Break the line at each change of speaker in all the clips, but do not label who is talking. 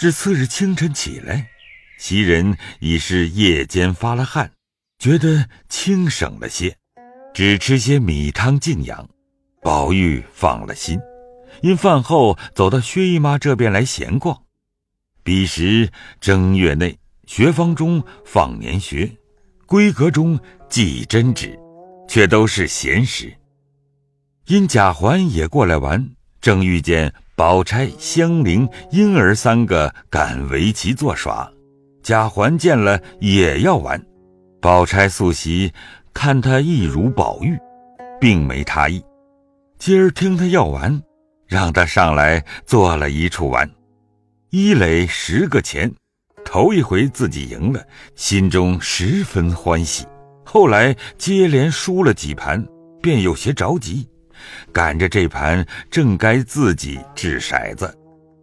至次日清晨起来，袭人已是夜间发了汗，觉得轻省了些，只吃些米汤静养。宝玉放了心，因饭后走到薛姨妈这边来闲逛。彼时正月内，学坊中放年学，闺阁中记针纸，却都是闲时。因贾环也过来玩，正遇见宝钗、香菱、莺儿三个敢围棋作耍，贾环见了也要玩。宝钗素习看他一如宝玉，并没他意。今儿听他要玩，让他上来坐了一处玩。一垒十个钱，头一回自己赢了，心中十分欢喜。后来接连输了几盘，便有些着急。赶着这盘正该自己掷骰子，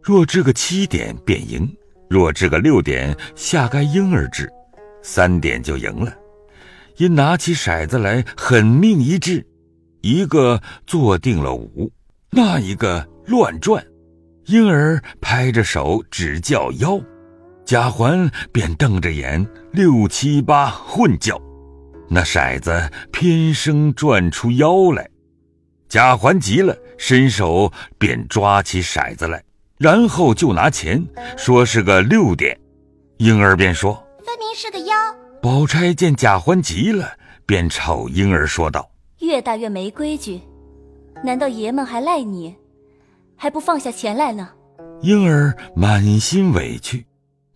若掷个七点便赢，若掷个六点下该婴儿掷，三点就赢了。因拿起骰子来狠命一掷，一个坐定了五，那一个乱转，婴儿拍着手只叫幺，贾环便瞪着眼六七八混叫，那骰子偏生转出幺来。贾环急了，伸手便抓起骰子来，然后就拿钱，说是个六点。婴儿便说：“
分明是个幺。”
宝钗见贾环急了，便朝婴儿说道：“
越大越没规矩，难道爷们还赖你，还不放下钱来呢？”
婴儿满心委屈，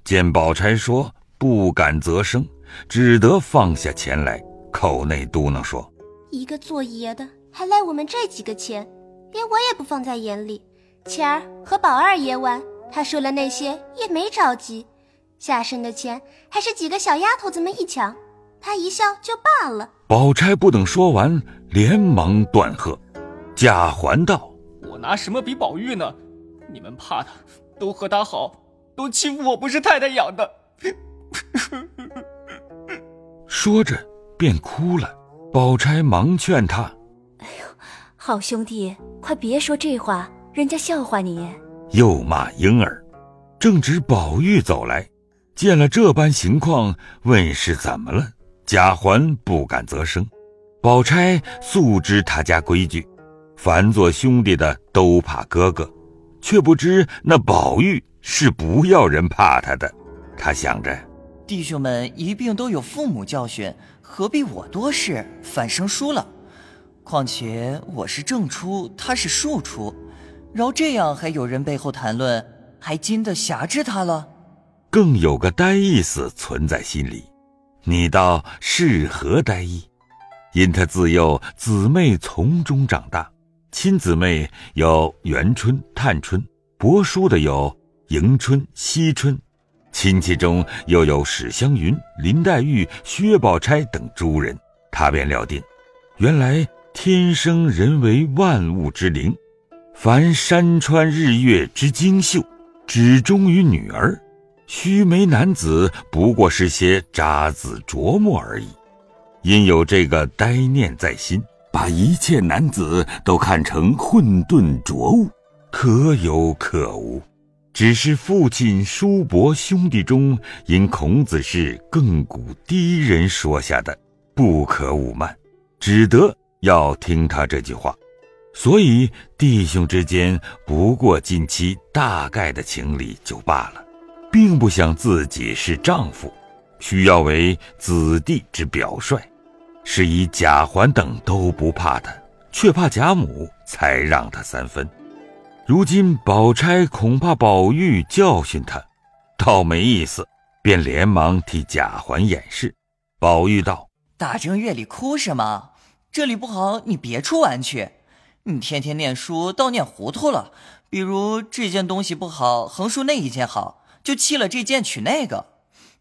见宝钗说不敢则声，只得放下钱来，口内嘟囔说：“
一个做爷的。”还赖我们这几个钱，连我也不放在眼里。前儿和宝二爷玩，他说了那些也没着急，下身的钱还是几个小丫头子们一抢，他一笑就罢了。
宝钗不等说完，连忙断喝。贾环道：“
我拿什么比宝玉呢？你们怕他，都和他好，都欺负我不是太太养的。”
说着便哭了。宝钗忙劝他。
好兄弟，快别说这话，人家笑话你。
又骂婴儿。正值宝玉走来，见了这般情况，问是怎么了。贾环不敢啧声。宝钗素知他家规矩，凡做兄弟的都怕哥哥，却不知那宝玉是不要人怕他的。他想着，
弟兄们一并都有父母教训，何必我多事，反生疏了。况且我是正出，他是庶出，饶这样还有人背后谈论，还禁得辖制他了。
更有个呆意思存在心里，你倒是何呆意？因他自幼姊妹从中长大，亲姊妹有元春、探春，伯叔的有迎春、惜春，亲戚中又有史湘云、林黛玉、薛宝钗等诸人，他便料定，原来。天生人为万物之灵，凡山川日月之精秀，只忠于女儿；须眉男子不过是些渣滓琢磨而已。因有这个呆念在心，把一切男子都看成混沌浊物，可有可无。只是父亲叔伯兄弟中，因孔子是亘古第一人说下的，不可侮慢，只得。要听他这句话，所以弟兄之间不过近期大概的情理就罢了，并不想自己是丈夫，需要为子弟之表率，是以贾环等都不怕他，却怕贾母，才让他三分。如今宝钗恐怕宝玉教训他，倒没意思，便连忙替贾环掩饰。宝玉道：“
大正月里哭什么？”这里不好，你别处玩去。你天天念书，倒念糊涂了。比如这件东西不好，横竖那一件好，就弃了这件取那个。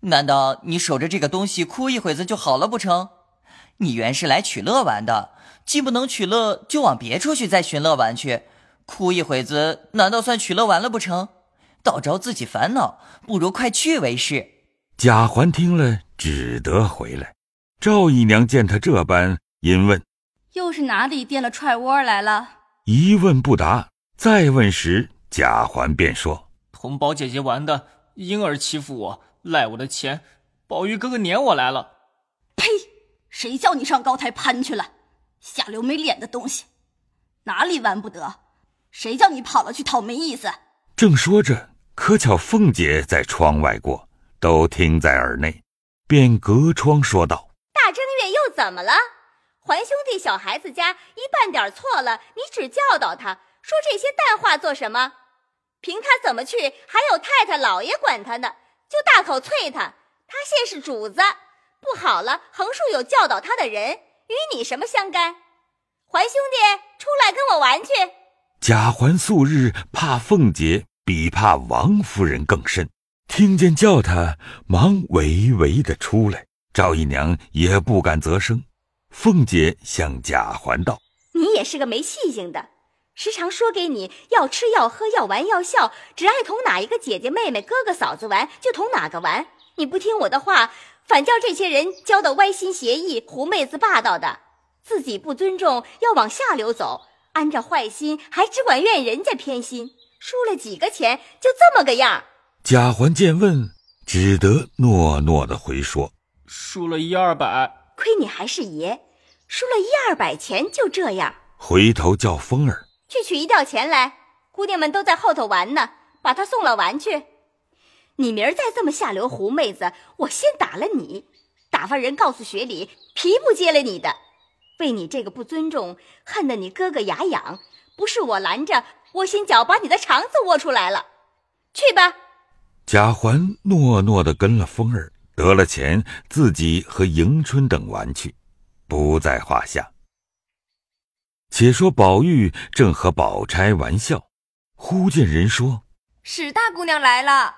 难道你守着这个东西哭一会子就好了不成？你原是来取乐玩的，既不能取乐，就往别处去再寻乐玩去。哭一会子，难道算取乐完了不成？倒招自己烦恼，不如快去为是。
贾环听了，只得回来。赵姨娘见他这般。因问：“
又是哪里垫了踹窝来了？”
一问不答，再问时，贾环便说：“
同宝姐姐玩的，婴儿欺负我，赖我的钱，宝玉哥哥撵我来了。
呸！谁叫你上高台攀去了？下流没脸的东西！哪里玩不得？谁叫你跑了去讨没意思？
正说着，可巧凤姐在窗外过，都听在耳内，便隔窗说道：“
大正月又怎么了？还兄弟小孩子家一半点错了，你只教导他，说这些淡话做什么？凭他怎么去，还有太太老爷管他呢，就大口啐他。他现是主子，不好了，横竖有教导他的人，与你什么相干？还兄弟，出来跟我玩去。”
贾环素日怕凤姐，比怕王夫人更甚。听见叫他，忙微微的出来。赵姨娘也不敢啧声。凤姐向贾环道：“
你也是个没气性的，时常说给你要吃要喝要玩要笑，只爱同哪一个姐姐妹妹哥哥嫂子玩就同哪个玩。你不听我的话，反叫这些人教的歪心邪意、狐媚子霸道的，自己不尊重，要往下流走。”安着坏心，还只管怨人家偏心，输了几个钱就这么个样。
贾环见问，只得诺诺的回说：“
输了一二百，
亏你还是爷，输了一二百钱就这样。”
回头叫风儿
去取一吊钱来，姑娘们都在后头玩呢，把他送了玩去。你明儿再这么下流狐妹子，我先打了你，打发人告诉雪里，皮不接了你的。为你这个不尊重，恨得你哥哥牙痒。不是我拦着，窝心脚把你的肠子窝出来了。去吧。
贾环诺诺的跟了风儿，得了钱，自己和迎春等玩去，不在话下。且说宝玉正和宝钗玩笑，忽见人说：“
史大姑娘来了。”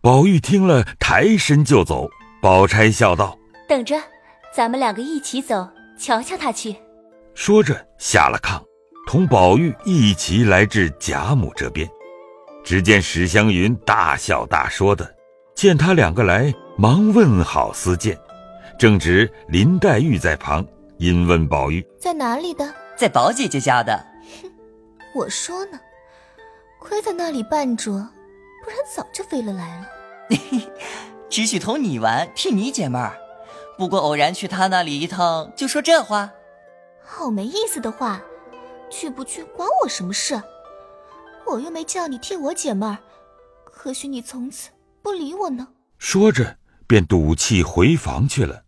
宝玉听了，抬身就走。宝钗笑道：“
等着，咱们两个一起走。”瞧瞧他去，
说着下了炕，同宝玉一起来至贾母这边。只见史湘云大笑大说的，见他两个来，忙问好思见。正值林黛玉在旁，因问宝玉
在哪里的，
在宝姐姐家的。
哼，我说呢，亏在那里绊着，不然早就飞了来了。
只许同你玩，替你解闷儿。不过偶然去他那里一趟，就说这话，
好没意思的话，去不去关我什么事？我又没叫你替我解闷儿，可许你从此不理我呢？
说着，便赌气回房去了。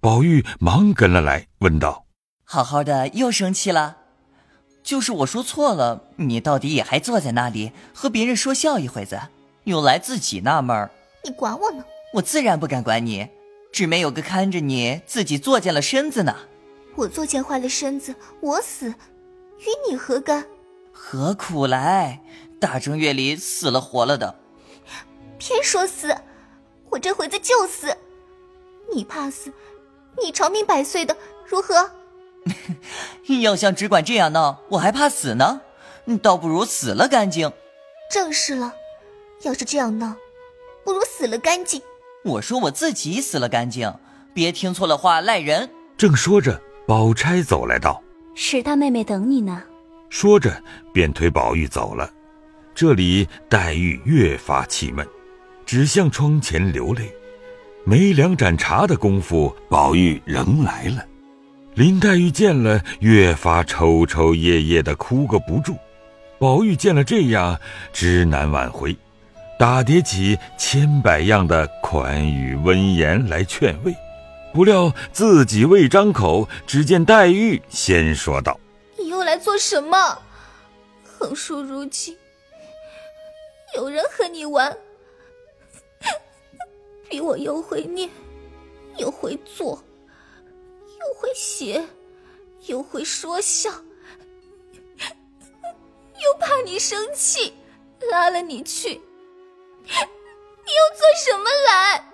宝玉忙跟了来，问道：“
好好的又生气了？就是我说错了，你到底也还坐在那里和别人说笑一会子，又来自己纳闷儿？
你管我呢？
我自然不敢管你。”只没有个看着你自己作践了身子呢。
我作践坏了身子，我死，与你何干？
何苦来？大正月里死了活了的，
偏说死，我这回子就死。你怕死，你长命百岁的如何？
要像只管这样闹，我还怕死呢。倒不如死了干净。
正是了，要是这样闹，不如死了干净。
我说我自己死了干净，别听错了话赖人。
正说着，宝钗走来道：“
史大妹妹等你呢。”
说着便推宝玉走了。这里黛玉越发气闷，只向窗前流泪。没两盏茶的功夫，宝玉仍来了。林黛玉见了，越发抽抽噎噎的哭个不住。宝玉见了这样，知难挽回。打叠起千百样的宽语温言来劝慰，不料自己未张口，只见黛玉先说道：“
你又来做什么？横竖如今，有人和你玩，比我又会念，又会做，又会写，又会说笑，又怕你生气，拉了你去。”你又做什么来？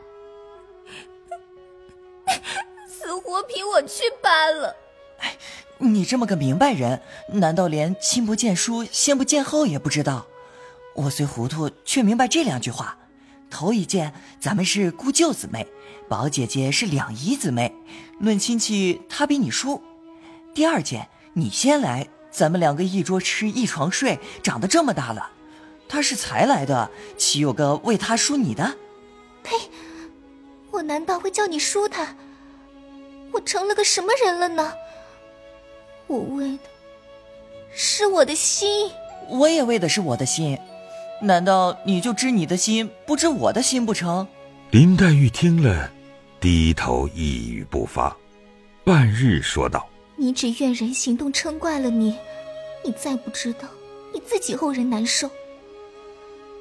死活凭我去罢了。
哎，你这么个明白人，难道连亲不见叔，先不见后也不知道？我虽糊涂，却明白这两句话。头一件，咱们是姑舅姊妹，宝姐姐是两姨姊妹，论亲戚，她比你叔。第二件，你先来，咱们两个一桌吃，一床睡，长得这么大了。他是才来的，岂有个为他输你的？
呸！我难道会叫你输他？我成了个什么人了呢？我为的是我的心，
我也为的是我的心。难道你就知你的心，不知我的心不成？
林黛玉听了，低头一语不发，半日说道：“
你只怨人行动嗔怪了你，你再不知道你自己后人难受。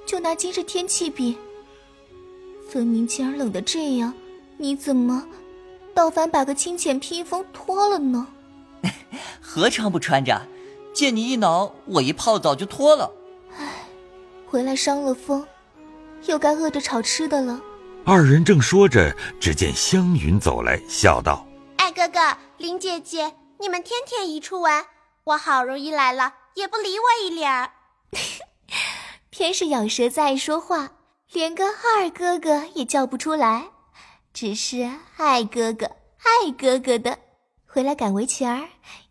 就拿今日天气比，分明今儿冷的这样，你怎么倒反把个清浅披风脱了呢？
何尝不穿着？见你一恼，我一泡澡就脱了。
唉，回来伤了风，又该饿着炒吃的了。”
二人正说着，只见湘云走来，笑道：“
哎哥哥，林姐姐，你们天天一处玩，我好容易来了，也不理我一脸儿。偏是咬舌子爱说话，连个二哥哥也叫不出来，只是爱哥哥，爱哥哥的。回来赶围棋儿，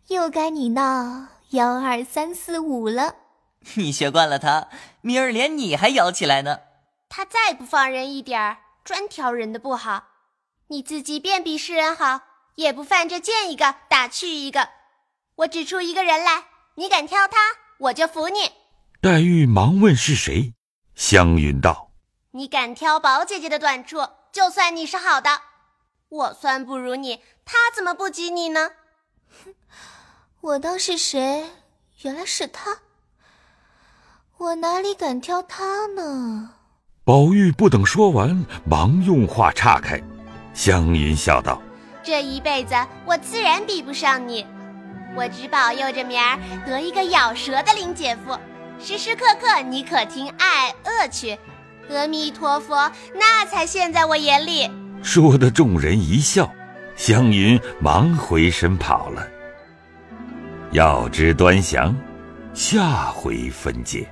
又该你闹幺二三四五了。
你学惯了他，明儿连你还咬起来呢。
他再不放人一点儿。”专挑人的不好，你自己便比世人好，也不犯着见一个打去一个。我指出一个人来，你敢挑他，我就服你。
黛玉忙问是谁，湘云道：“
你敢挑宝姐姐的短处，就算你是好的。我算不如你，他怎么不及你呢？”哼，我当是谁？原来是他。我哪里敢挑他呢？
宝玉不等说完，忙用话岔开。湘云笑道：“
这一辈子我自然比不上你，我只保佑着明儿得一个咬舌的林姐夫，时时刻刻你可听爱恶去。阿弥陀佛，那才现在我眼里。”
说的众人一笑，湘云忙回身跑了。要知端详，下回分解。